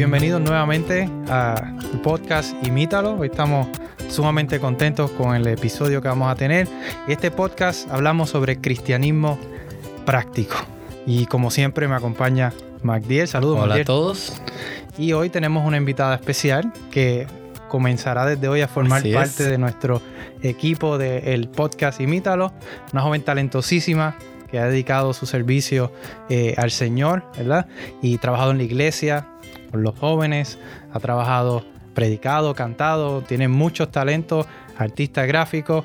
bienvenidos nuevamente al podcast Imítalo. Hoy estamos sumamente contentos con el episodio que vamos a tener. Este podcast hablamos sobre cristianismo práctico. Y como siempre me acompaña Magdiel. Saludos. Hola a todos. Y hoy tenemos una invitada especial que comenzará desde hoy a formar parte de nuestro equipo del podcast Imítalo. Una joven talentosísima que ha dedicado su servicio eh, al Señor, ¿verdad? Y trabajado en la iglesia, con los jóvenes, ha trabajado, predicado, cantado, tiene muchos talentos, artista gráfico,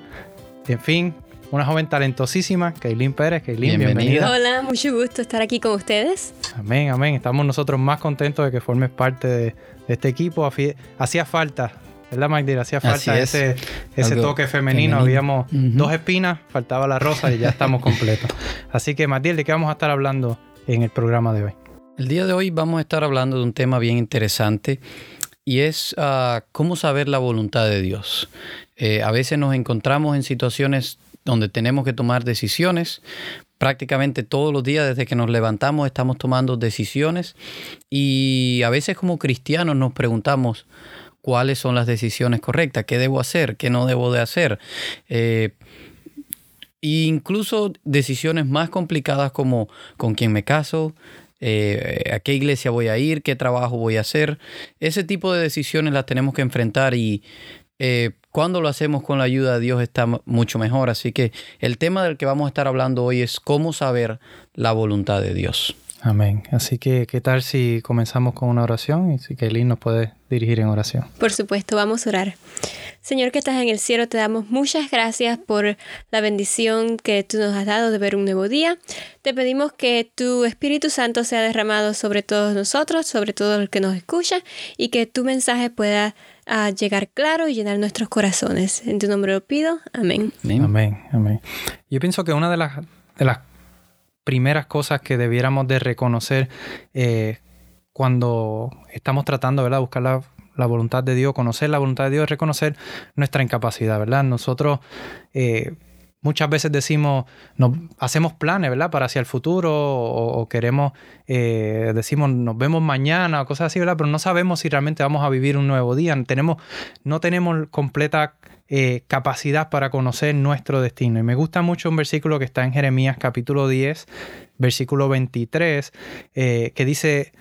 en fin, una joven talentosísima, Kaylin Pérez. Kaylin, bienvenida. Hola, mucho gusto estar aquí con ustedes. Amén, amén. Estamos nosotros más contentos de que formes parte de, este equipo. Hacía falta ¿verdad, Magdalena? Hacía falta ese, ese toque femenino. Habíamos dos espinas, faltaba la rosa y ya estamos completos. Así que, Matilde, ¿de qué vamos a estar hablando en el programa de hoy? El día de hoy vamos a estar hablando de un tema bien interesante y es ah, cómo saber la voluntad de Dios. Eh, a veces nos encontramos en situaciones donde tenemos que tomar decisiones. Prácticamente todos los días desde que nos levantamos estamos tomando decisiones y a veces como cristianos nos preguntamos, cuáles son las decisiones correctas, qué debo hacer, qué no debo de hacer. Eh, incluso decisiones más complicadas como con quién me caso, eh, a qué iglesia voy a ir, qué trabajo voy a hacer. Ese tipo de decisiones las tenemos que enfrentar y eh, cuando lo hacemos con la ayuda de Dios está mucho mejor. Así que el tema del que vamos a estar hablando hoy es cómo saber la voluntad de Dios. Amén. Así que, ¿qué tal si comenzamos con una oración? Y si Kaylin nos puede dirigir en oración. Por supuesto, vamos a orar. Señor que estás en el cielo, te damos muchas gracias por la bendición que tú nos has dado de ver un nuevo día. Te pedimos que tu Espíritu Santo sea derramado sobre todos nosotros, sobre todo el que nos escucha, y que tu mensaje pueda ah, llegar claro y llenar nuestros corazones. En tu nombre lo pido. Amén. Amén. Amén. Yo pienso que una de las, de las primeras cosas que debiéramos de reconocer eh, cuando estamos tratando de buscar la, voluntad de Dios, conocer la voluntad de Dios, es reconocer nuestra incapacidad, ¿verdad? Nosotros eh, muchas veces decimos, nos, hacemos planes, ¿verdad? Para hacia el futuro o, queremos, eh, decimos, nos vemos mañana o cosas así, ¿verdad? Pero no sabemos si realmente vamos a vivir un nuevo día. Tenemos, no tenemos completa eh, capacidad para conocer nuestro destino. Y me gusta mucho un versículo que está en Jeremías capítulo 10, versículo 23, eh, que dice,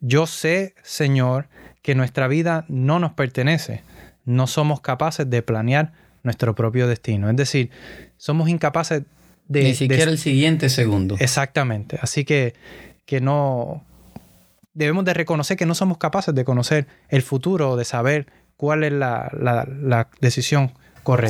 yo sé, Señor, que nuestra vida no nos pertenece. No somos capaces de planear nuestro propio destino. Es decir, somos incapaces de... Ni siquiera el siguiente segundo. Exactamente. Así que, que no... Debemos de reconocer que no somos capaces de conocer el futuro, de saber cuál es la, la, la decisión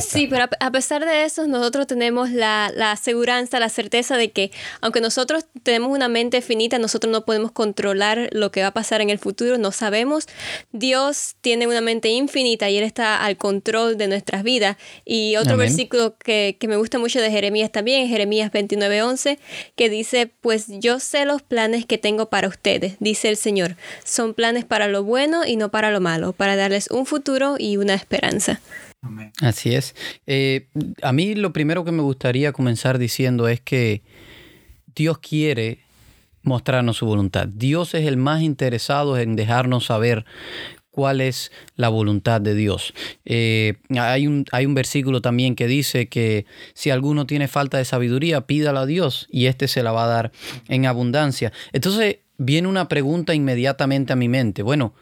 Sí, pero a pesar de eso, nosotros tenemos la, la aseguranza, la certeza de que aunque nosotros tenemos una mente finita, nosotros no podemos controlar lo que va a pasar en el futuro, no sabemos. Dios tiene una mente infinita y Él está al control de nuestras vidas. Y otro versículo que, que, me gusta mucho de Jeremías también, Jeremías 29:11, que dice, pues yo sé los planes que tengo para ustedes, dice el Señor. Son planes para lo bueno y no para lo malo, para darles un futuro y una esperanza. Así es. Eh, a mí lo primero que me gustaría comenzar diciendo es que Dios quiere mostrarnos su voluntad. Dios es el más interesado en dejarnos saber cuál es la voluntad de Dios. Eh, hay, un, hay un versículo también que dice que si alguno tiene falta de sabiduría, pídala a Dios y éste se la va a dar en abundancia. Entonces viene una pregunta inmediatamente a mi mente. Bueno,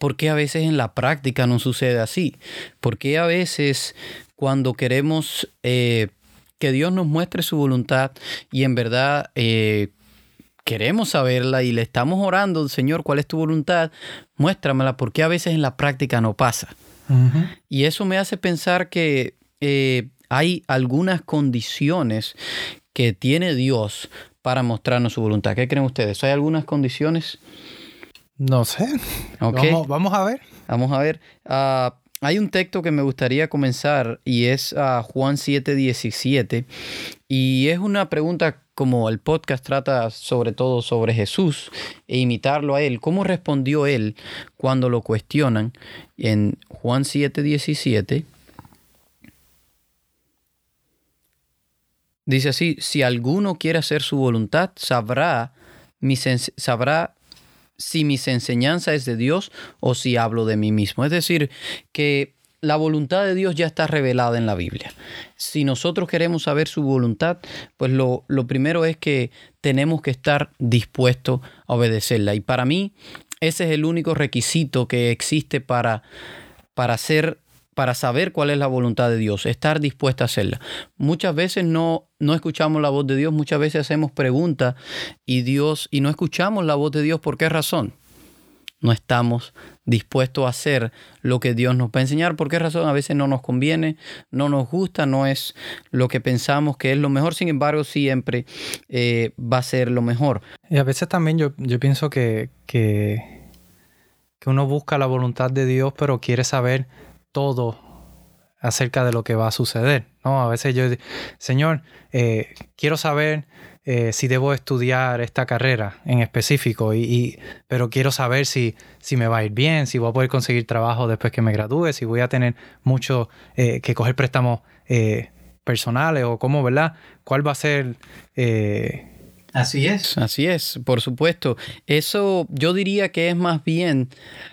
¿Por qué a veces en la práctica no sucede así? ¿Por qué a veces cuando queremos eh, que Dios nos muestre su voluntad y en verdad eh, queremos saberla y le estamos orando, Señor, ¿cuál es tu voluntad? Muéstramela, ¿por qué a veces en la práctica no pasa? Y eso me hace pensar que eh, hay algunas condiciones que tiene Dios para mostrarnos su voluntad. ¿Qué creen ustedes? ¿Hay algunas condiciones? No sé. Vamos, a ver. Vamos a ver. Ah, hay un texto que me gustaría comenzar y es uh, Juan 7, 17. Y es una pregunta como el podcast trata sobre todo sobre Jesús e imitarlo a él. ¿Cómo respondió él cuando lo cuestionan? En Juan 7, 17. Dice así, si alguno quiere hacer su voluntad, sabrá, mi sabrá si mis enseñanzas es de Dios o si hablo de mí mismo. Es decir, que la voluntad de Dios ya está revelada en la Biblia. Si nosotros queremos saber su voluntad, pues lo, lo primero es que tenemos que estar dispuestos a obedecerla. Y para mí, ese es el único requisito que existe para, para hacer para saber cuál es la voluntad de Dios, estar dispuesta a hacerla. Muchas veces no, no escuchamos la voz de Dios, muchas veces hacemos preguntas y Dios y no escuchamos la voz de Dios. ¿Por qué razón? No estamos dispuestos a hacer lo que Dios nos va a enseñar. ¿Por qué razón? A veces no nos conviene, no nos gusta, no es lo que pensamos que es lo mejor. Sin embargo, siempre eh, va a ser lo mejor. Y a veces también yo, yo pienso que, que, que uno busca la voluntad de Dios, pero quiere saber todo acerca de lo que va a suceder. ¿no? A veces yo, Señor, eh, quiero saber eh, si debo estudiar esta carrera en específico, y, pero quiero saber si, si me va a ir bien, si voy a poder conseguir trabajo después que me gradúe, si voy a tener mucho eh, que coger préstamos personales o cómo, ¿verdad? ¿Cuál va a ser... Así es. Así es, por supuesto. Eso yo diría que es más bien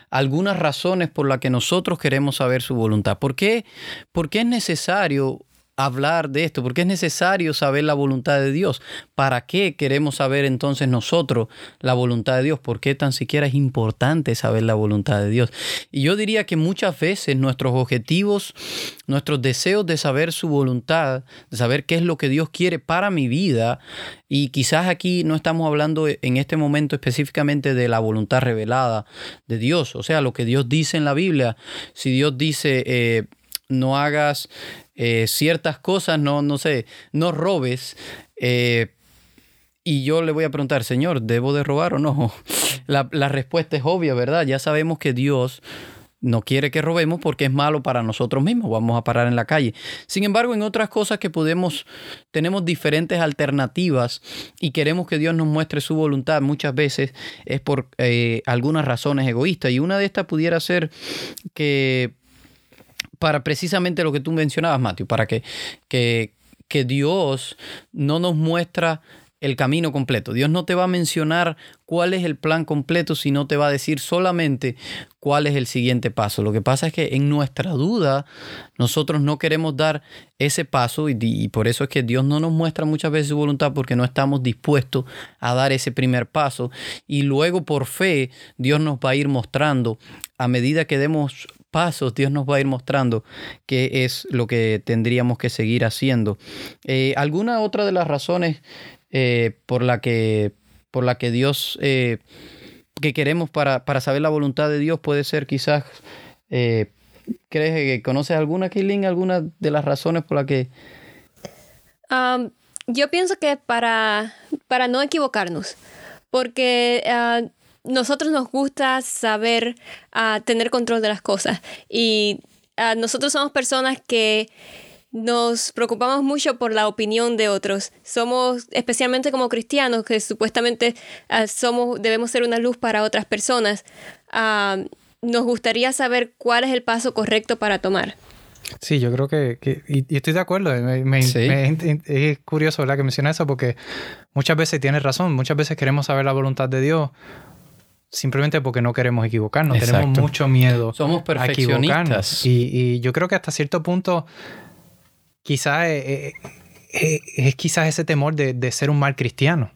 algunas razones por las que nosotros queremos saber su voluntad. ¿Por qué, ¿Por qué es necesario hablar de esto? porque es necesario saber la voluntad de Dios? ¿Para qué queremos saber entonces nosotros la voluntad de Dios? ¿Por qué tan siquiera es importante saber la voluntad de Dios? Y yo diría que muchas veces nuestros objetivos, nuestros deseos de saber su voluntad, de saber qué es lo que Dios quiere para mi vida, y quizás aquí no estamos hablando en este momento específicamente de la voluntad revelada de Dios, o sea, lo que Dios dice en la Biblia. Si Dios dice, eh, no hagas eh, ciertas cosas, no, no sé, no robes. Eh, y yo le voy a preguntar, Señor, ¿debo de robar o no? La, la respuesta es obvia, ¿verdad? Ya sabemos que Dios no quiere que robemos porque es malo para nosotros mismos, vamos a parar en la calle. Sin embargo, en otras cosas que podemos, tenemos diferentes alternativas y queremos que Dios nos muestre su voluntad, muchas veces es por eh, algunas razones egoístas. Y una de estas pudiera ser que para precisamente lo que tú mencionabas, Matthew, para que, que, que Dios no nos muestra el camino completo. Dios no te va a mencionar cuál es el plan completo, sino te va a decir solamente cuál es el siguiente paso. Lo que pasa es que en nuestra duda nosotros no queremos dar ese paso y, por eso es que Dios no nos muestra muchas veces su voluntad porque no estamos dispuestos a dar ese primer paso y luego por fe Dios nos va a ir mostrando a medida que demos pasos, Dios nos va a ir mostrando qué es lo que tendríamos que seguir haciendo. Eh, ¿Alguna otra de las razones eh, por, la que, por la que Dios, eh, que queremos para, saber la voluntad de Dios puede ser quizás, ¿crees que conoces alguna, Killing, alguna de las razones por las que... Um, yo pienso que para, para no equivocarnos, porque uh, nosotros nos gusta saber uh, tener control de las cosas y uh, nosotros somos personas que nos preocupamos mucho por la opinión de otros. Somos, especialmente como cristianos, que supuestamente somos, debemos ser una luz para otras personas, nos gustaría saber cuál es el paso correcto para tomar. Sí, yo creo que, y, estoy de acuerdo, es curioso ¿verdad? que menciona eso porque muchas veces tienes razón, muchas veces queremos saber la voluntad de Dios, simplemente porque no queremos equivocarnos. Tenemos mucho miedo Somos a equivocarnos. Y, y, yo creo que hasta cierto punto, quizás es, quizás ese temor de, de, ser un mal cristiano.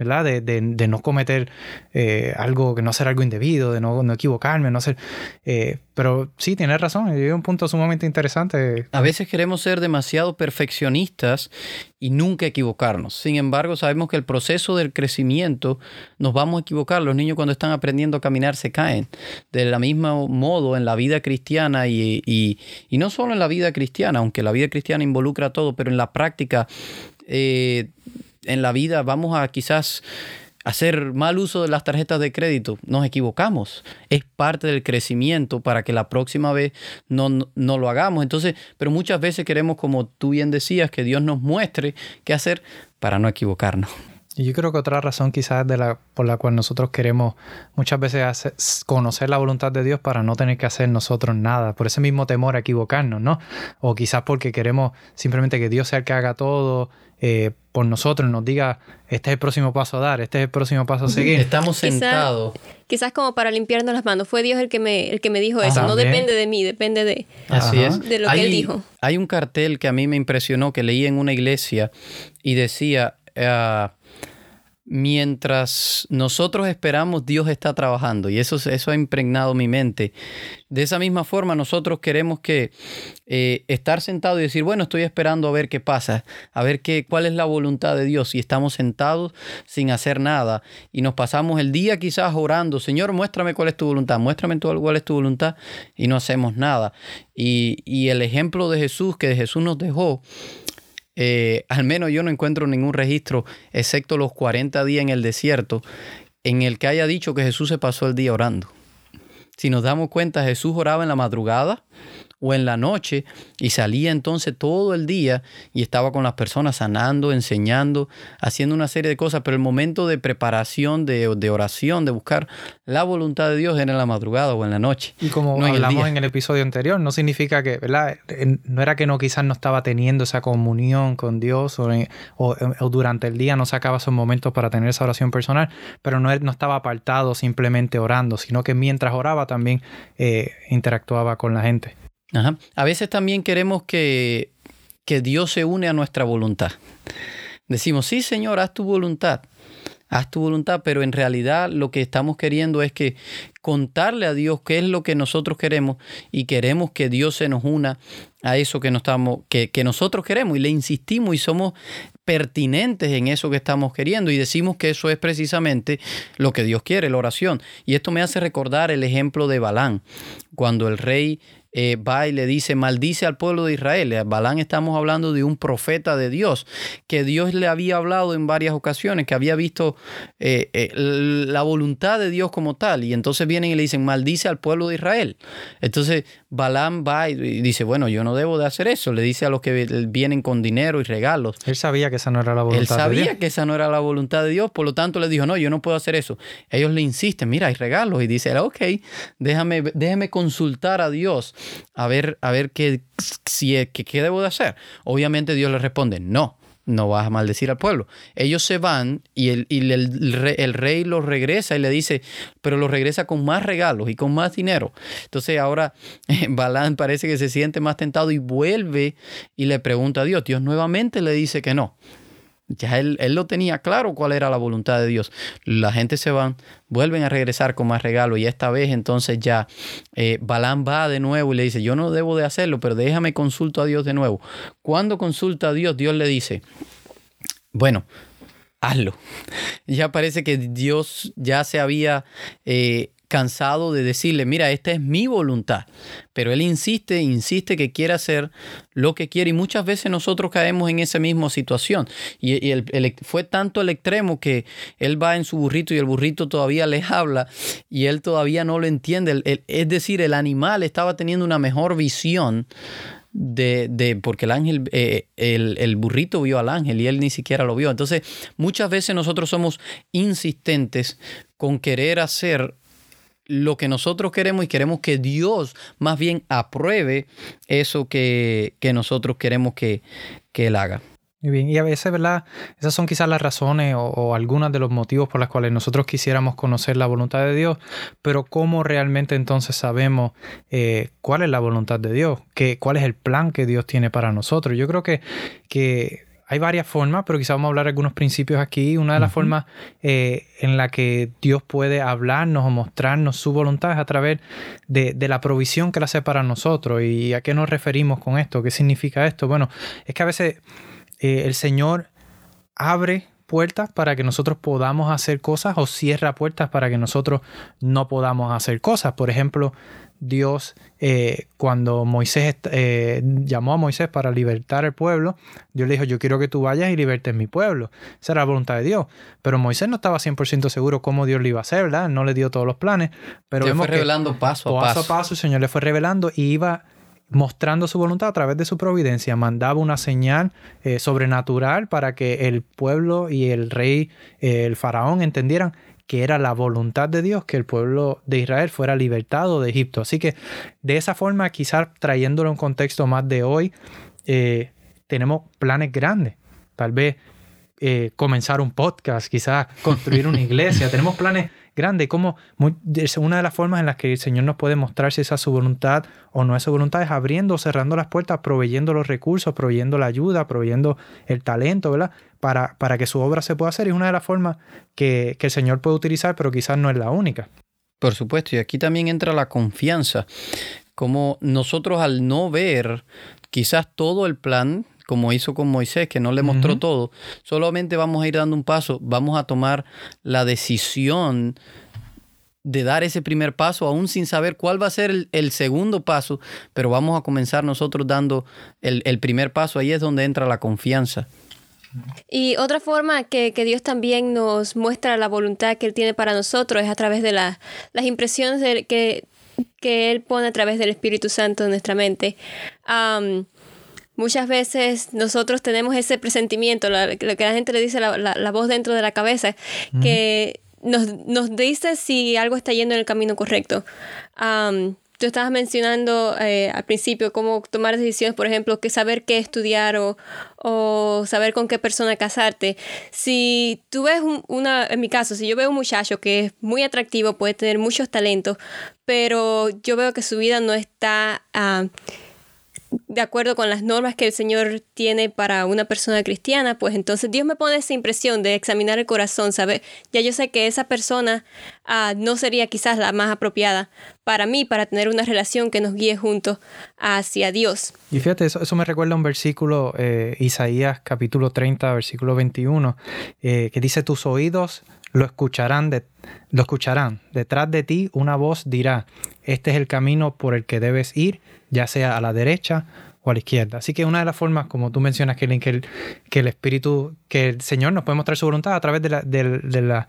De, no cometer eh, algo, que no hacer algo indebido, de no, equivocarme, no ser... Eh, pero sí, tienes razón, es un punto sumamente interesante. A veces queremos ser demasiado perfeccionistas y nunca equivocarnos. Sin embargo, sabemos que el proceso del crecimiento nos vamos a equivocar. Los niños cuando están aprendiendo a caminar se caen. De la misma modo en la vida cristiana y, y, y no solo en la vida cristiana, aunque la vida cristiana involucra todo, pero en la práctica... Eh, en la vida vamos a quizás hacer mal uso de las tarjetas de crédito, nos equivocamos. Es parte del crecimiento para que la próxima vez no, no, lo hagamos. Entonces, pero muchas veces queremos, como tú bien decías, que Dios nos muestre qué hacer para no equivocarnos. Y yo creo que otra razón quizás de la, por la cual nosotros queremos muchas veces conocer la voluntad de Dios para no tener que hacer nosotros nada, por ese mismo temor a equivocarnos, ¿no? O quizás porque queremos simplemente que Dios sea el que haga todo, eh, por nosotros, nos diga, este es el próximo paso a dar, este es el próximo paso a seguir. Estamos sentados. Quizás como para limpiarnos las manos. Fue Dios el que me, el que me dijo eso. No depende de mí, depende de, Así es. de lo que Él dijo. Hay un cartel que a mí me impresionó, que leí en una iglesia y decía... Uh, mientras nosotros esperamos, Dios está trabajando y eso, eso ha impregnado mi mente. De esa misma forma, nosotros queremos que eh, estar sentado y decir, bueno, estoy esperando a ver qué pasa, a ver qué, cuál es la voluntad de Dios. Y estamos sentados sin hacer nada y nos pasamos el día quizás orando, Señor, muéstrame cuál es tu voluntad, muéstrame cuál es tu voluntad y no hacemos nada. Y, y el ejemplo de Jesús que Jesús nos dejó eh, al menos yo no encuentro ningún registro, excepto los 40 días en el desierto, en el que haya dicho que Jesús se pasó el día orando. Si nos damos cuenta, Jesús oraba en la madrugada, o en la noche y salía entonces todo el día y estaba con las personas sanando, enseñando, haciendo una serie de cosas, pero el momento de preparación, de, oración, de buscar la voluntad de Dios era en la madrugada o en la noche. Y como hablamos en el episodio anterior, no significa que, ¿verdad? No era que no quizás no estaba teniendo esa comunión con Dios o, o, durante el día no sacaba esos momentos para tener esa oración personal, pero no, no estaba apartado simplemente orando, sino que mientras oraba también eh, interactuaba con la gente. A veces también queremos que, que Dios se une a nuestra voluntad. Decimos, sí Señor, haz tu voluntad haz tu voluntad, pero en realidad lo que estamos queriendo es que contarle a Dios qué es lo que nosotros queremos y queremos que Dios se nos una a eso que, nosotros queremos y le insistimos y somos pertinentes en eso que estamos queriendo y decimos que eso es precisamente lo que Dios quiere, la oración. Y esto me hace recordar el ejemplo de Balán, cuando el rey eh, va y le dice, maldice al pueblo de Israel. A Balán estamos hablando de un profeta de Dios, que Dios le había hablado en varias ocasiones, que había visto eh, eh, la voluntad de Dios como tal. Y entonces vienen y le dicen, maldice al pueblo de Israel. Entonces Balán va y dice, bueno, yo no debo de hacer eso. Le dice a los que vienen con dinero y regalos. Él sabía que esa no era la voluntad de Dios. Él sabía que esa no era la voluntad de Dios, por lo tanto le dijo, no, yo no puedo hacer eso. Ellos le insisten, mira, hay regalos. Y dice, ok, déjame, déjame consultar a Dios a ver, a ver qué, si, qué, qué debo de hacer. Obviamente Dios le responde, no, no vas a maldecir al pueblo. Ellos se van y, el, el, rey, los regresa y le dice, pero los regresa con más regalos y con más dinero. Entonces ahora Balán parece que se siente más tentado y vuelve y le pregunta a Dios. Dios nuevamente le dice que no. Ya él, lo tenía claro cuál era la voluntad de Dios. La gente se van, vuelven a regresar con más regalo y esta vez entonces ya eh, Balán va de nuevo y le dice, yo no debo de hacerlo, pero déjame consulto a Dios de nuevo. Cuando consulta a Dios, Dios le dice, bueno, hazlo. Ya parece que Dios ya se había eh, cansado de decirle, mira, esta es mi voluntad. Pero él insiste, insiste que quiere hacer lo que quiere y muchas veces nosotros caemos en esa misma situación. Y, fue tanto el extremo que él va en su burrito y el burrito todavía les habla y él todavía no lo entiende. es decir, el animal estaba teniendo una mejor visión de, porque el ángel, eh, el, el, burrito vio al ángel y él ni siquiera lo vio. Entonces, muchas veces nosotros somos insistentes con querer hacer lo que nosotros queremos y queremos que Dios más bien apruebe eso que, nosotros queremos que, Él haga. Muy bien, y a veces, ¿verdad? Esas son quizás las razones o, o, algunos de los motivos por los cuales nosotros quisiéramos conocer la voluntad de Dios, pero ¿cómo realmente entonces sabemos eh, cuál es la voluntad de Dios? ¿Qué, ¿Cuál es el plan que Dios tiene para nosotros? Yo creo que, que hay varias formas, pero quizás vamos a hablar de algunos principios aquí. Una de las formas eh, en la que Dios puede hablarnos o mostrarnos su voluntad es a través de, la provisión que Él hace para nosotros. ¿Y a qué nos referimos con esto? ¿Qué significa esto? Bueno, es que a veces eh, el Señor abre puertas para que nosotros podamos hacer cosas o cierra puertas para que nosotros no podamos hacer cosas. Por ejemplo, Dios, eh, cuando Moisés eh, llamó a Moisés para libertar el pueblo, Dios le dijo, yo quiero que tú vayas y libertes mi pueblo. Esa era la voluntad de Dios. Pero Moisés no estaba 100% seguro cómo Dios le iba a hacer, ¿verdad? No le dio todos los planes. Pero fue revelando paso a paso. Paso a paso el Señor le fue revelando y iba mostrando su voluntad a través de su providencia. Mandaba una señal eh, sobrenatural para que el pueblo y el rey, el faraón, entendieran que era la voluntad de Dios que el pueblo de Israel fuera libertado de Egipto. Así que de esa forma, quizás trayéndolo a un contexto más de hoy, eh, tenemos planes grandes. Tal vez eh, comenzar un podcast, quizás construir una iglesia. Tenemos planes grandes. Como una de las formas en las que el Señor nos puede mostrar si esa es su voluntad o no es su voluntad es abriendo, cerrando las puertas, proveyendo los recursos, proveyendo la ayuda, proveyendo el talento, ¿verdad? Para, para que su obra se pueda hacer. Es una de las formas que, que el Señor puede utilizar, pero quizás no es la única. Por supuesto, y aquí también entra la confianza. Como nosotros al no ver quizás todo el plan como hizo con Moisés, que no le mostró todo, solamente vamos a ir dando un paso, vamos a tomar la decisión de dar ese primer paso, aún sin saber cuál va a ser el, segundo paso, pero vamos a comenzar nosotros dando el, primer paso, ahí es donde entra la confianza. Y otra forma que, Dios también nos muestra la voluntad que Él tiene para nosotros es a través de las impresiones que, que Él pone a través del Espíritu Santo en nuestra mente. Muchas veces nosotros tenemos ese presentimiento, lo que la gente le dice, la, voz dentro de la cabeza, que nos, dice si algo está yendo en el camino correcto. tú estabas mencionando eh, al principio cómo tomar decisiones, por ejemplo, que saber qué estudiar o, saber con qué persona casarte. Si tú ves una, en mi caso, si yo veo un muchacho que es muy atractivo, puede tener muchos talentos, pero yo veo que su vida no está de acuerdo con las normas que el Señor tiene para una persona cristiana, pues entonces Dios me pone esa impresión de examinar el corazón, ¿sabe? Ya yo sé que esa persona ah, no sería quizás la más apropiada para mí, para tener una relación que nos guíe juntos hacia Dios. Y fíjate, eso, eso me recuerda a un versículo, eh, Isaías capítulo 30, versículo 21, eh, que dice, tus oídos lo escucharán, de, lo escucharán. Detrás de ti una voz dirá, este es el camino por el que debes ir, ya sea a la derecha o a la izquierda. Así que una de las formas, como tú mencionas, que el, que el, Espíritu, que el Señor nos puede mostrar su voluntad a través de la, de la,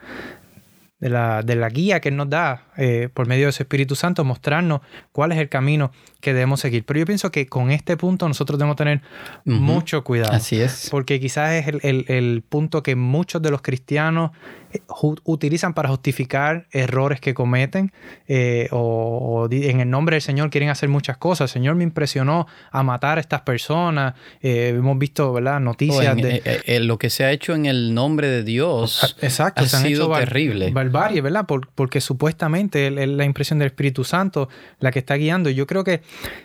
de la, de la guía que nos da eh, por medio de ese Espíritu Santo, mostrarnos cuál es el camino que debemos seguir. Pero yo pienso que con este punto nosotros debemos tener mucho cuidado. Así es. Porque quizás es el, el, punto que muchos de los cristianos eh, utilizan para justificar errores que cometen eh, o, en el nombre del Señor quieren hacer muchas cosas. El Señor me impresionó a matar a estas personas. hemos visto ¿verdad? noticias de... lo que se ha hecho en el nombre de Dios Exacto, ha sido terrible barbarie, ¿verdad? porque supuestamente es la impresión del Espíritu Santo la que está guiando. Yo creo que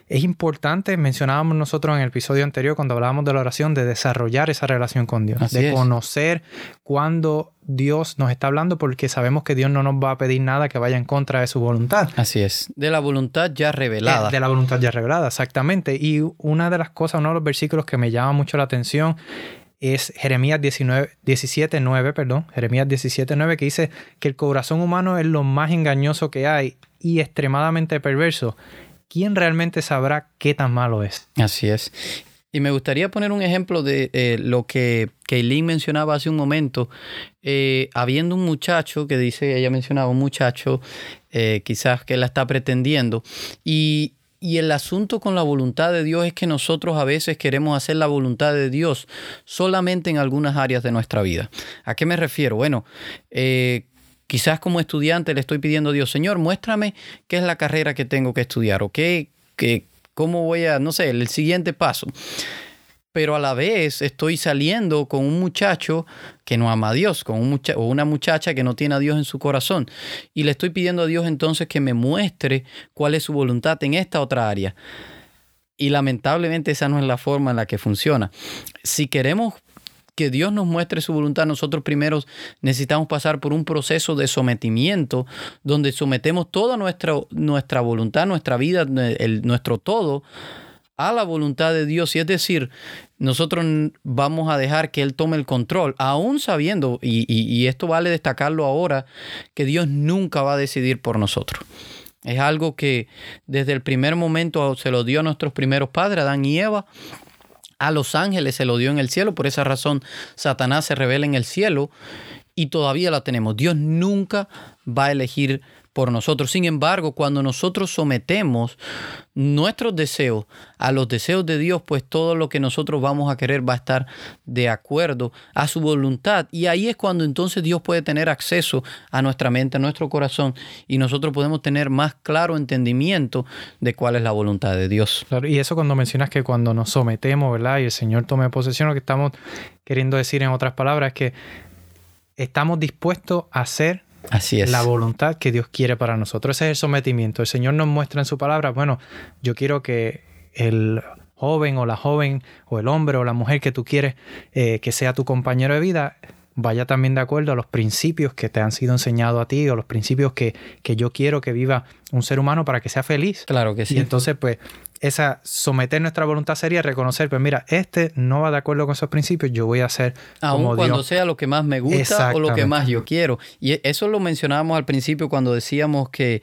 es importante, mencionábamos nosotros en el episodio anterior cuando hablábamos de la oración, de desarrollar esa relación con Dios, de conocer cuándo Dios nos está hablando porque sabemos que Dios no nos va a pedir nada que vaya en contra de su voluntad. Así es, de la voluntad ya revelada. De la voluntad ya revelada, exactamente. Y una de las cosas, uno de los versículos que me llama mucho la atención es Jeremías 19, 17, 9, perdón, Jeremías 17, 9, que dice que el corazón humano es lo más engañoso que hay y extremadamente perverso. ¿Quién realmente sabrá qué tan malo es? Así es. Y me gustaría poner un ejemplo de eh, lo que Kaylin mencionaba hace un momento. Eh, habiendo un muchacho que dice, ella mencionaba un muchacho, eh, quizás que la está pretendiendo, y y el asunto con la voluntad de Dios es que nosotros a veces queremos hacer la voluntad de Dios solamente en algunas áreas de nuestra vida. ¿A qué me refiero? Bueno, eh, quizás como estudiante le estoy pidiendo a Dios, Señor, muéstrame qué es la carrera que tengo que estudiar o qué, qué cómo voy a, no sé, el siguiente paso pero a la vez estoy saliendo con un muchacho que no ama a Dios, con un o una muchacha que no tiene a Dios en su corazón. Y le estoy pidiendo a Dios entonces que me muestre cuál es su voluntad en esta otra área. Y lamentablemente esa no es la forma en la que funciona. Si queremos que Dios nos muestre su voluntad, nosotros primero necesitamos pasar por un proceso de sometimiento donde sometemos toda nuestra, nuestra voluntad, nuestra vida, el, nuestro todo a la voluntad de Dios. Y es decir, nosotros vamos a dejar que Él tome el control, aún sabiendo, y, esto vale destacarlo ahora, que Dios nunca va a decidir por nosotros. Es algo que desde el primer momento se lo dio a nuestros primeros padres, Adán y Eva. A los ángeles se lo dio en el cielo, por esa razón Satanás se revela en el cielo y todavía la tenemos. Dios nunca va a elegir por nosotros. Sin embargo, cuando nosotros sometemos nuestros deseos a los deseos de Dios, pues todo lo que nosotros vamos a querer va a estar de acuerdo a su voluntad. Y ahí es cuando entonces Dios puede tener acceso a nuestra mente, a nuestro corazón, y nosotros podemos tener más claro entendimiento de cuál es la voluntad de Dios. y eso cuando mencionas que cuando nos sometemos, ¿verdad? Y el Señor tome posesión, lo que estamos queriendo decir en otras palabras es que estamos dispuestos a hacer Así es. la voluntad que Dios quiere para nosotros. Ese es el sometimiento. El Señor nos muestra en su palabra, bueno, yo quiero que el joven o la joven o el hombre o la mujer que tú quieres eh, que sea tu compañero de vida vaya también de acuerdo a los principios que te han sido enseñados a ti o los principios que, que yo quiero que viva un ser humano para que sea feliz. Claro que sí. Y entonces, pues, esa someter nuestra voluntad sería reconocer, pues mira, este no va de acuerdo con esos principios, yo voy a hacer Aun como cuando Dios. sea lo que más me gusta o lo que más yo quiero. Y e, eso lo mencionábamos al principio cuando decíamos que,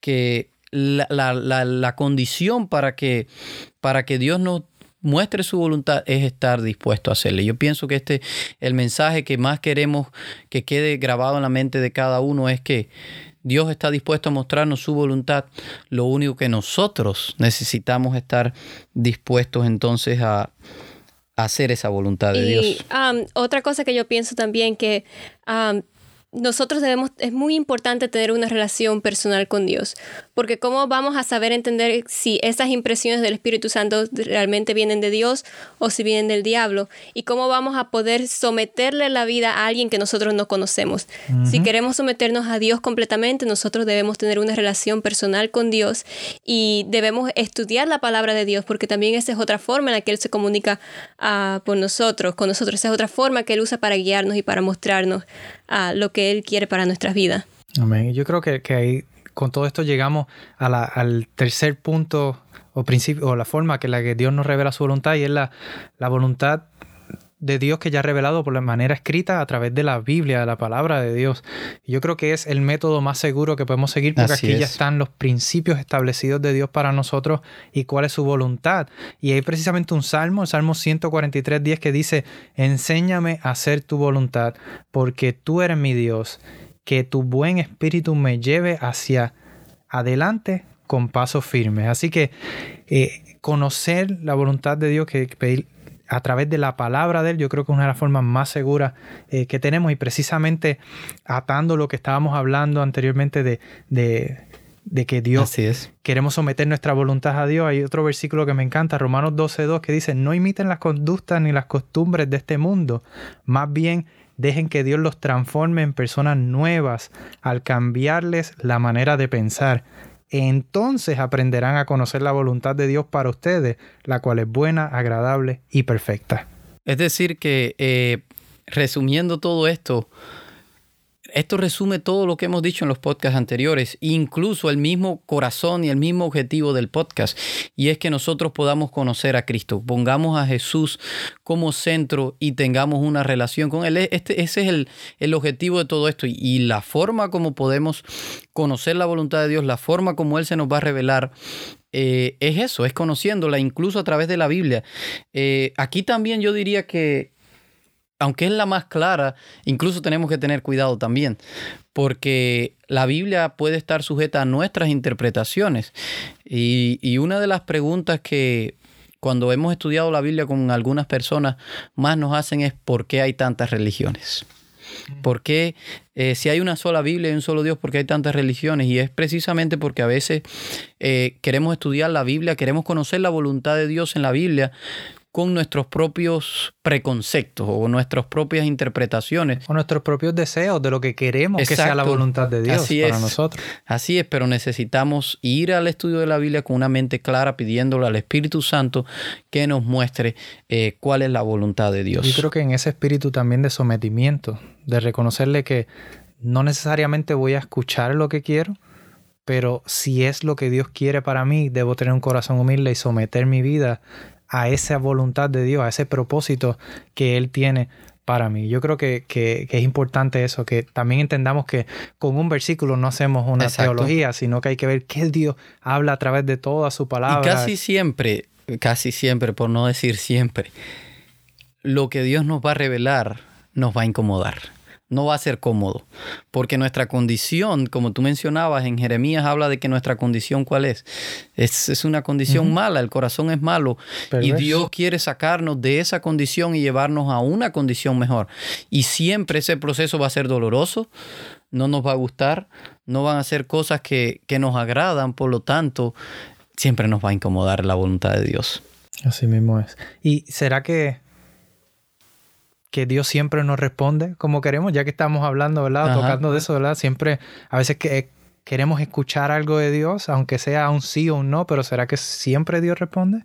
que la, la, la, la condición para que, para que Dios nos muestre su voluntad es estar dispuesto a hacerle. Yo pienso que este el mensaje que más queremos que quede grabado en la mente de cada uno es que Dios está dispuesto a mostrarnos su voluntad. Lo único que nosotros necesitamos estar dispuestos entonces a, a hacer esa voluntad de y, Dios. Um, otra cosa que yo pienso también que um, nosotros debemos, es muy importante tener una relación personal con Dios, porque cómo vamos a saber entender si esas impresiones del Espíritu Santo realmente vienen de Dios o si vienen del diablo, y cómo vamos a poder someterle la vida a alguien que nosotros no conocemos. Uh -huh. Si queremos someternos a Dios completamente, nosotros debemos tener una relación personal con Dios y debemos estudiar la palabra de Dios, porque también esa es otra forma en la que Él se comunica uh, por nosotros, con nosotros, esa es otra forma que Él usa para guiarnos y para mostrarnos uh, lo que Él quiere para nuestras vidas. Amén. Yo creo que, que ahí con todo esto llegamos a la, al tercer punto o principio o la forma que la que Dios nos revela su voluntad y es la, la voluntad de Dios que ya ha revelado por la manera escrita a través de la Biblia, de la palabra de Dios. Yo creo que es el método más seguro que podemos seguir porque Así aquí es. ya están los principios establecidos de Dios para nosotros y cuál es su voluntad. Y hay precisamente un salmo, el Salmo 143, 10 que dice, enséñame a hacer tu voluntad porque tú eres mi Dios, que tu buen espíritu me lleve hacia adelante con pasos firmes. Así que eh, conocer la voluntad de Dios, que pedir a través de la palabra de Él, yo creo que es una de las formas más seguras eh, que tenemos y precisamente atando lo que estábamos hablando anteriormente de, de, de que Dios Así es. queremos someter nuestra voluntad a Dios. Hay otro versículo que me encanta, Romanos 12.2, que dice, no imiten las conductas ni las costumbres de este mundo, más bien dejen que Dios los transforme en personas nuevas al cambiarles la manera de pensar entonces aprenderán a conocer la voluntad de Dios para ustedes, la cual es buena, agradable y perfecta. Es decir, que eh, resumiendo todo esto, esto resume todo lo que hemos dicho en los podcasts anteriores, incluso el mismo corazón y el mismo objetivo del podcast, y es que nosotros podamos conocer a Cristo, pongamos a Jesús como centro y tengamos una relación con Él. Este, ese es el, el objetivo de todo esto y, y, la forma como podemos conocer la voluntad de Dios, la forma como Él se nos va a revelar. Eh, es eso, es conociéndola incluso a través de la Biblia. Eh, aquí también yo diría que aunque es la más clara, incluso tenemos que tener cuidado también, porque la Biblia puede estar sujeta a nuestras interpretaciones. Y, y, una de las preguntas que cuando hemos estudiado la Biblia con algunas personas más nos hacen es ¿por qué hay tantas religiones? ¿Por qué eh, si hay una sola Biblia y un solo Dios, por qué hay tantas religiones? Y es precisamente porque a veces eh, queremos estudiar la Biblia, queremos conocer la voluntad de Dios en la Biblia, con nuestros propios preconceptos o nuestras propias interpretaciones. O nuestros propios deseos de lo que queremos Exacto. que sea la voluntad de Dios Así para es. nosotros. Así es, pero necesitamos ir al estudio de la Biblia con una mente clara, pidiéndole al Espíritu Santo que nos muestre eh, cuál es la voluntad de Dios. Yo creo que en ese espíritu también de sometimiento, de reconocerle que no necesariamente voy a escuchar lo que quiero, pero si es lo que Dios quiere para mí, debo tener un corazón humilde y someter mi vida a esa voluntad de Dios, a ese propósito que Él tiene para mí. Yo creo que, que, que, es importante eso, que también entendamos que con un versículo no hacemos una Exacto. teología, sino que hay que ver qué Dios habla a través de toda su palabra. Y casi siempre, casi siempre, por no decir siempre, lo que Dios nos va a revelar nos va a incomodar. No va a ser cómodo, porque nuestra condición, como tú mencionabas, en Jeremías habla de que nuestra condición cuál es. Es, una condición mala, el corazón es malo y Dios quiere sacarnos de esa condición y llevarnos a una condición mejor. Y siempre ese proceso va a ser doloroso, no nos va a gustar, no van a ser cosas que, que nos agradan, por lo tanto, siempre nos va a incomodar la voluntad de Dios. Así mismo es. ¿Y será que que Dios siempre nos responde como queremos, ya que estamos hablando, ¿verdad? Tocando de eso, ¿verdad? Siempre, a veces que queremos escuchar algo de Dios, aunque sea un sí o un no, pero ¿será que siempre Dios responde?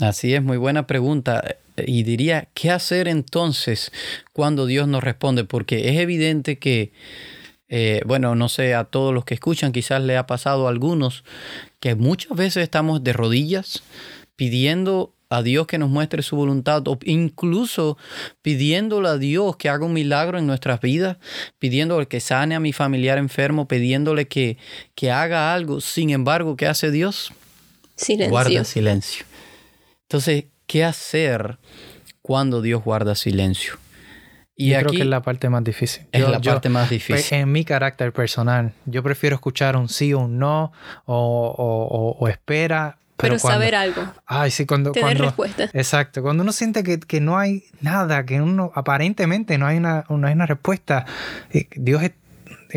Así es, muy buena pregunta. Y diría, ¿qué hacer entonces cuando Dios nos responde? Porque es evidente que, eh, bueno, no sé, a todos los que escuchan quizás le ha pasado a algunos que muchas veces estamos de rodillas pidiendo a Dios que nos muestre su voluntad o incluso pidiéndole a Dios que haga un milagro en nuestras vidas, pidiéndole que sane a mi familiar enfermo, pidiéndole que, que haga algo. Sin embargo, ¿qué hace Dios? Silencio. Guarda silencio. Entonces, ¿qué hacer cuando Dios guarda silencio? Y yo creo que es la parte más difícil. Es la parte más difícil. En mi carácter personal, yo prefiero escuchar un sí o un no, o, o espera, pero, saber algo. Ay, sí, cuando. Tener respuesta. Exacto. Cuando uno siente que, no hay nada, que uno aparentemente no hay una, no hay una respuesta, eh, Dios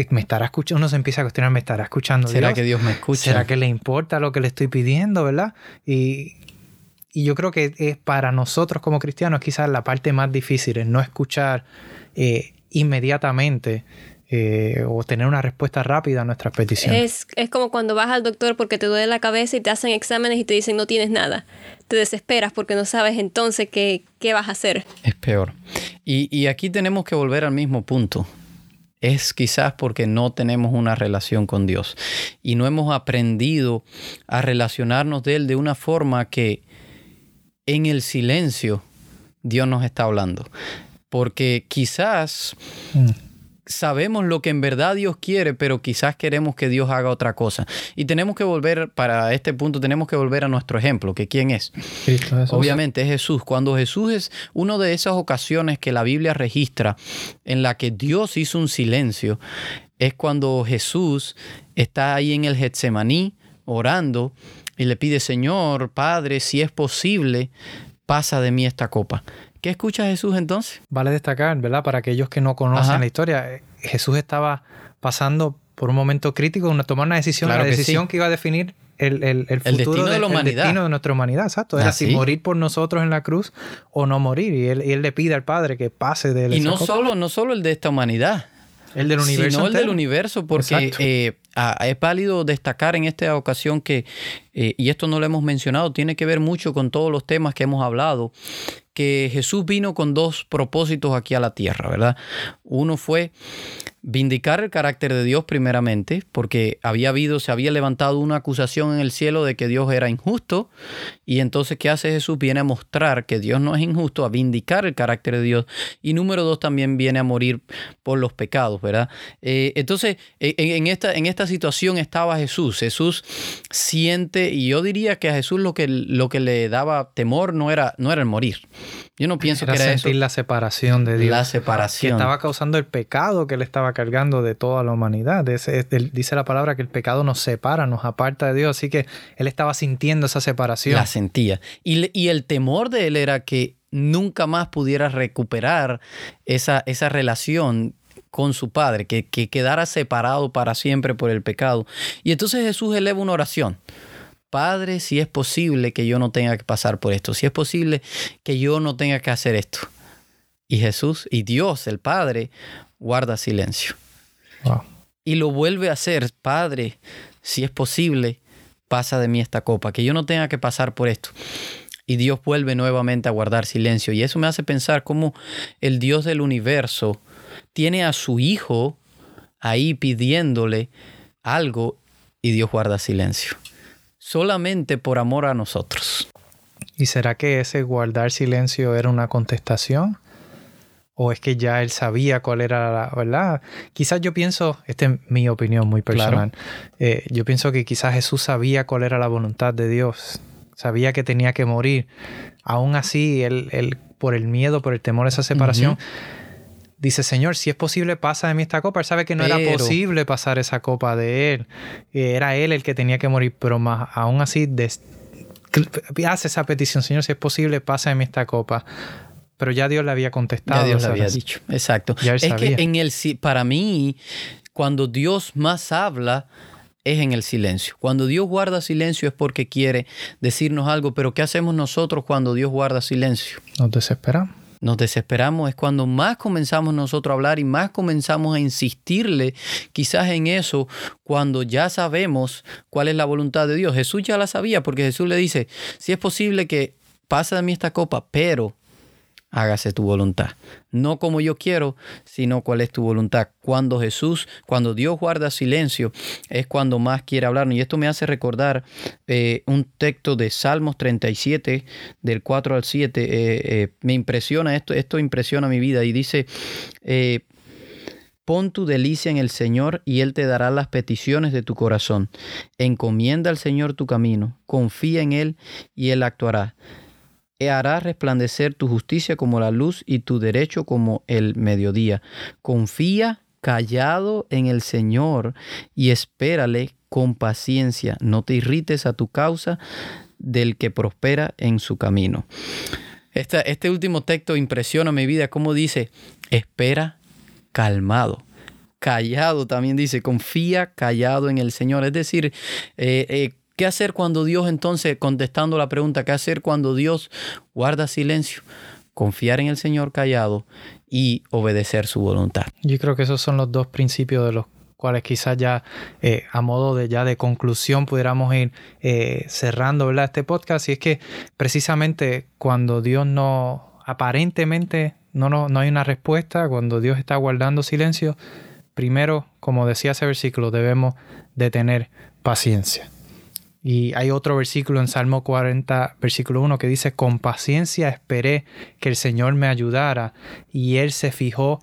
me estará escuchando, uno se empieza a cuestionar, me estará escuchando. ¿Será que Dios me escucha? ¿Será que le importa lo que le estoy pidiendo, verdad? Y, yo creo que es para nosotros como cristianos quizás la parte más difícil, es no escuchar eh, inmediatamente eh, o tener una respuesta rápida a nuestras peticiones. Es, como cuando vas al doctor porque te duele la cabeza y te hacen exámenes y te dicen no tienes nada. Te desesperas porque no sabes entonces qué, qué vas a hacer. Es peor. Y, y aquí tenemos que volver al mismo punto es quizás porque no tenemos una relación con Dios y no hemos aprendido a relacionarnos de Él de una forma que en el silencio Dios nos está hablando. Porque quizás mm sabemos lo que en verdad Dios quiere, pero quizás queremos que Dios haga otra cosa. Y tenemos que volver, para este punto, tenemos que volver a nuestro ejemplo, que quién es. Obviamente es Jesús. Cuando Jesús es una de esas ocasiones que la Biblia registra en la que Dios hizo un silencio, es cuando Jesús está ahí en el Getsemaní orando y le pide, Señor, Padre, si es posible, pasa de mí esta copa. ¿Qué escucha Jesús entonces? Vale destacar, ¿verdad? Para aquellos que no conocen la historia, eh, Jesús estaba pasando por un momento crítico, una, tomar una decisión, la decisión que iba a definir el, el, el futuro de, la humanidad. destino de nuestra humanidad, exacto. Era si morir por nosotros en la cruz o no morir. Y él, y él le pide al Padre que pase de Y no solo, no solo el de esta humanidad. El del universo. Sino el del universo, porque eh, es válido destacar en esta ocasión que, eh, y esto no lo hemos mencionado, tiene que ver mucho con todos los temas que hemos hablado, que Jesús vino con dos propósitos aquí a la tierra, ¿verdad? Uno fue vindicar el carácter de Dios primeramente, porque había habido, se había levantado una acusación en el cielo de que Dios era injusto, y entonces ¿qué hace Jesús? Viene a mostrar que Dios no es injusto, a vindicar el carácter de Dios, y número dos también viene a morir por los pecados, ¿verdad? Eh, entonces, en, esta, en esta situación estaba Jesús, Jesús siente, y yo diría que a Jesús lo que, lo que le daba temor no era, no era el morir, yo no pienso que era sentir la separación de Dios. La separación. Que estaba causando el pecado que él estaba cargando de toda la humanidad. dice la palabra que el pecado nos separa, nos aparta de Dios. Así que él estaba sintiendo esa separación. La sentía. Y, y el temor de él era que nunca más pudiera recuperar esa, esa relación con su padre, que, que quedara separado para siempre por el pecado. Y entonces Jesús eleva una oración. Padre, si es posible que yo no tenga que pasar por esto, si es posible que yo no tenga que hacer esto. Y Jesús y Dios, el Padre, guarda silencio. Y lo vuelve a hacer, Padre, si es posible, pasa de mí esta copa, que yo no tenga que pasar por esto. Y Dios vuelve nuevamente a guardar silencio. Y eso me hace pensar cómo el Dios del universo tiene a su Hijo ahí pidiéndole algo y Dios guarda silencio solamente por amor a nosotros. ¿Y será que ese guardar silencio era una contestación? ¿O es que ya él sabía cuál era la verdad? Quizás yo pienso, esta es mi opinión muy personal, eh, yo pienso que quizás Jesús sabía cuál era la voluntad de Dios, sabía que tenía que morir. Aún así, él, él por el miedo, por el temor a esa separación, dice, Señor, si es posible, pasa de mí esta copa. Él sabe que no era posible pasar esa copa de él. Era él el que tenía que morir, pero más aún así des- hace esa petición, Señor, si es posible, pasa de mí esta copa. Pero ya Dios le había contestado. Ya Dios le había dicho. Exacto. Ya él es sabía. que en el para mí, cuando Dios más habla, es en el silencio. Cuando Dios guarda silencio es porque quiere decirnos algo, pero ¿qué hacemos nosotros cuando Dios guarda silencio? Nos desesperamos. Nos desesperamos, es cuando más comenzamos nosotros a hablar y más comenzamos a insistirle quizás en eso cuando ya sabemos cuál es la voluntad de Dios. Jesús ya la sabía porque Jesús le dice, si es posible que pase de mí esta copa, pero hágase tu voluntad. No como yo quiero, sino cuál es tu voluntad. Cuando Jesús, cuando Dios guarda silencio, es cuando más quiere hablarnos. Y esto me hace recordar eh, un texto de Salmos 37, del 4 al 7. Eh, eh, me impresiona esto, esto impresiona mi vida. Y dice, Pon tu delicia en el Señor y Él te dará las peticiones de tu corazón. Encomienda al Señor tu camino, confía en Él y Él actuará hará resplandecer tu justicia como la luz y tu derecho como el mediodía. Confía callado en el Señor y espérale con paciencia. No te irrites a tu causa del que prospera en su camino. Esta- este último texto impresiona mi vida, como dice, espera calmado. Callado también dice, confía callado en el Señor. Es decir, eh, eh, ¿qué hacer cuando Dios entonces, contestando la pregunta, qué hacer cuando Dios guarda silencio? Confiar en el Señor callado y obedecer su voluntad. Yo creo que esos son los dos principios de los cuales quizás ya eh, a modo de ya de conclusión pudiéramos ir eh, cerrando ¿verdad? este podcast. Y es que precisamente cuando Dios no, aparentemente no, no, no hay una respuesta, cuando Dios está guardando silencio, primero, como decía ese versículo, debemos de tener paciencia. Y hay otro versículo en Salmo 40, versículo 1, que dice, con paciencia esperé que el Señor me ayudara y Él se fijó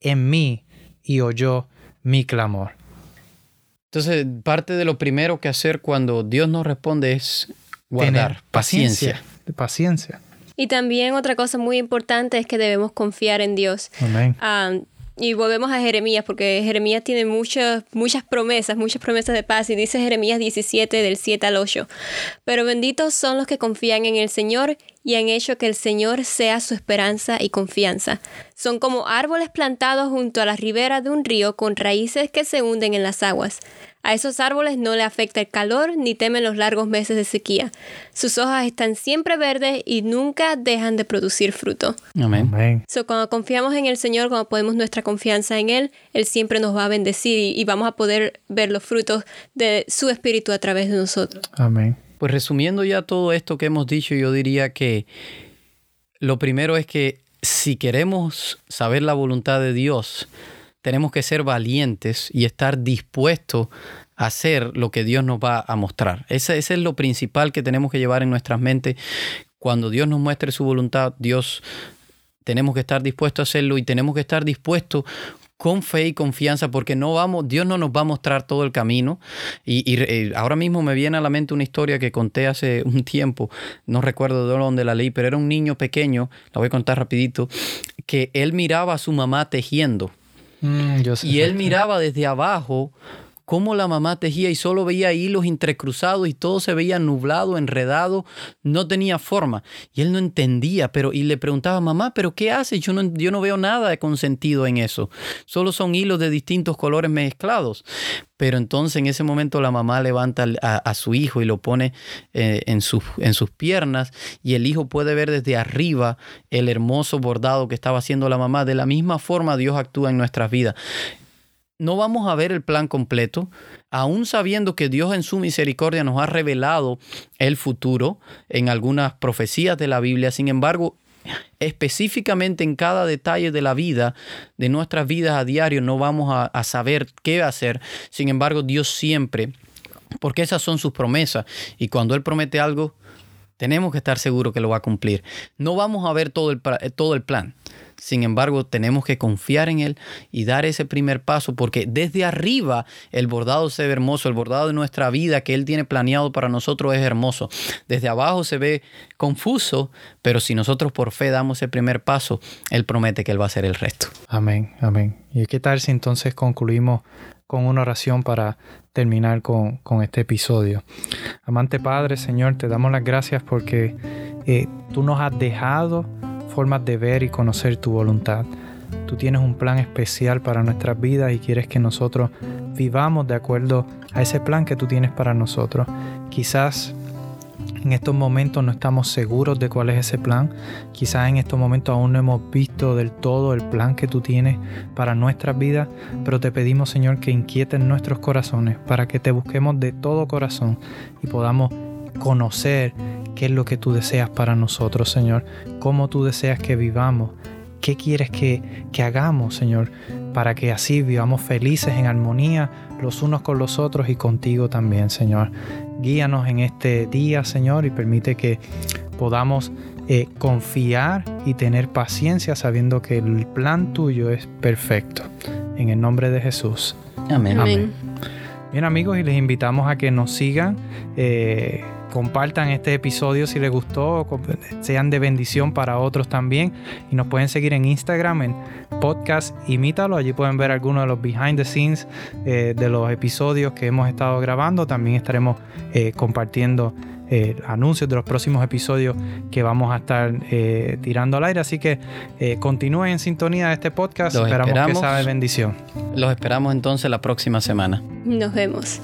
en mí y oyó mi clamor. Entonces, parte de lo primero que hacer cuando Dios nos responde es guardar Tener paciencia. Paciencia. Y también otra cosa muy importante es que debemos confiar en Dios. Amén. Ah, y volvemos a Jeremías, porque Jeremías tiene muchas, muchas promesas, muchas promesas de paz. Y dice Jeremías 17, del 7 al 8. Pero benditos son los que confían en el Señor y han hecho que el Señor sea su esperanza y confianza. Son como árboles plantados junto a las riberas de un río con raíces que se hunden en las aguas. A esos árboles no le afecta el calor ni temen los largos meses de sequía. Sus hojas están siempre verdes y nunca dejan de producir fruto. Amén. So, cuando confiamos en el Señor, cuando ponemos nuestra confianza en Él, Él siempre nos va a bendecir y, y vamos a poder ver los frutos de su Espíritu a través de nosotros. Amén. Pues resumiendo ya todo esto que hemos dicho, yo diría que lo primero es que si queremos saber la voluntad de Dios, tenemos que ser valientes y estar dispuestos a hacer lo que Dios nos va a mostrar. Ese, es lo principal que tenemos que llevar en nuestras mentes. Cuando Dios nos muestre su voluntad, Dios tenemos que estar dispuestos a hacerlo y tenemos que estar dispuestos con fe y confianza porque no vamos, Dios no nos va a mostrar todo el camino. Y, eh, ahora mismo me viene a la mente una historia que conté hace un tiempo, no recuerdo de dónde la leí, pero era un niño pequeño, la voy a contar rapidito, que él miraba a su mamá tejiendo. Mm, yo sé Y él miraba desde abajo cómo la mamá tejía y solo veía hilos entrecruzados y todo se veía nublado, enredado, no tenía forma. Y él no entendía, pero y le preguntaba, mamá, ¿pero qué haces? Yo no, yo no veo nada con sentido en eso. Solo son hilos de distintos colores mezclados. Pero entonces en ese momento la mamá levanta a, su hijo y lo pone eh, en, en sus piernas y el hijo puede ver desde arriba el hermoso bordado que estaba haciendo la mamá. De la misma forma Dios actúa en nuestras vidas no vamos a ver el plan completo, aún sabiendo que Dios en su misericordia nos ha revelado el futuro en algunas profecías de la Biblia. Sin embargo, específicamente en cada detalle de la vida, de nuestras vidas a diario, no vamos a, saber qué hacer. Sin embargo, Dios siempre, porque esas son sus promesas, y cuando Él promete algo, tenemos que estar seguros que lo va a cumplir. No vamos a ver todo el, todo el plan. Sin embargo, tenemos que confiar en Él y dar ese primer paso, porque desde arriba el bordado se ve hermoso, el bordado de nuestra vida que Él tiene planeado para nosotros es hermoso. Desde abajo se ve confuso, pero si nosotros por fe damos el primer paso, Él promete que Él va a hacer el resto. Amén, amén. ¿Y qué tal si entonces concluimos con una oración para terminar con, este episodio? Amante Padre, Señor, te damos las gracias porque eh, tú nos has dejado formas de ver y conocer tu voluntad. Tú tienes un plan especial para nuestras vidas y quieres que nosotros vivamos de acuerdo a ese plan que tú tienes para nosotros. Quizás en estos momentos no estamos seguros de cuál es ese plan. Quizás en estos momentos aún no hemos visto del todo el plan que tú tienes para nuestras vidas, pero te pedimos Señor que inquieten nuestros corazones para que te busquemos de todo corazón y podamos conocer qué es lo que tú deseas para nosotros, Señor, cómo tú deseas que vivamos, qué quieres que, que hagamos, Señor, para que así vivamos felices en armonía los unos con los otros y contigo también, Señor. Guíanos en este día, Señor, y permite que podamos eh, confiar y tener paciencia sabiendo que el plan tuyo es perfecto. En el nombre de Jesús. Amén. Amén. Bien amigos, y les invitamos a que nos sigan. eh, compartan este episodio si les gustó, sean de bendición para otros también. Y nos pueden seguir en Instagram en podcast Imítalo. Allí pueden ver algunos de los behind the scenes eh, de los episodios que hemos estado grabando. También estaremos eh, compartiendo eh, anuncios de los próximos episodios que vamos a estar eh, tirando al aire. Así que eh, continúen en sintonía de este podcast. Los esperamos, esperamos. que sea de bendición. Los esperamos entonces la próxima semana. Nos vemos.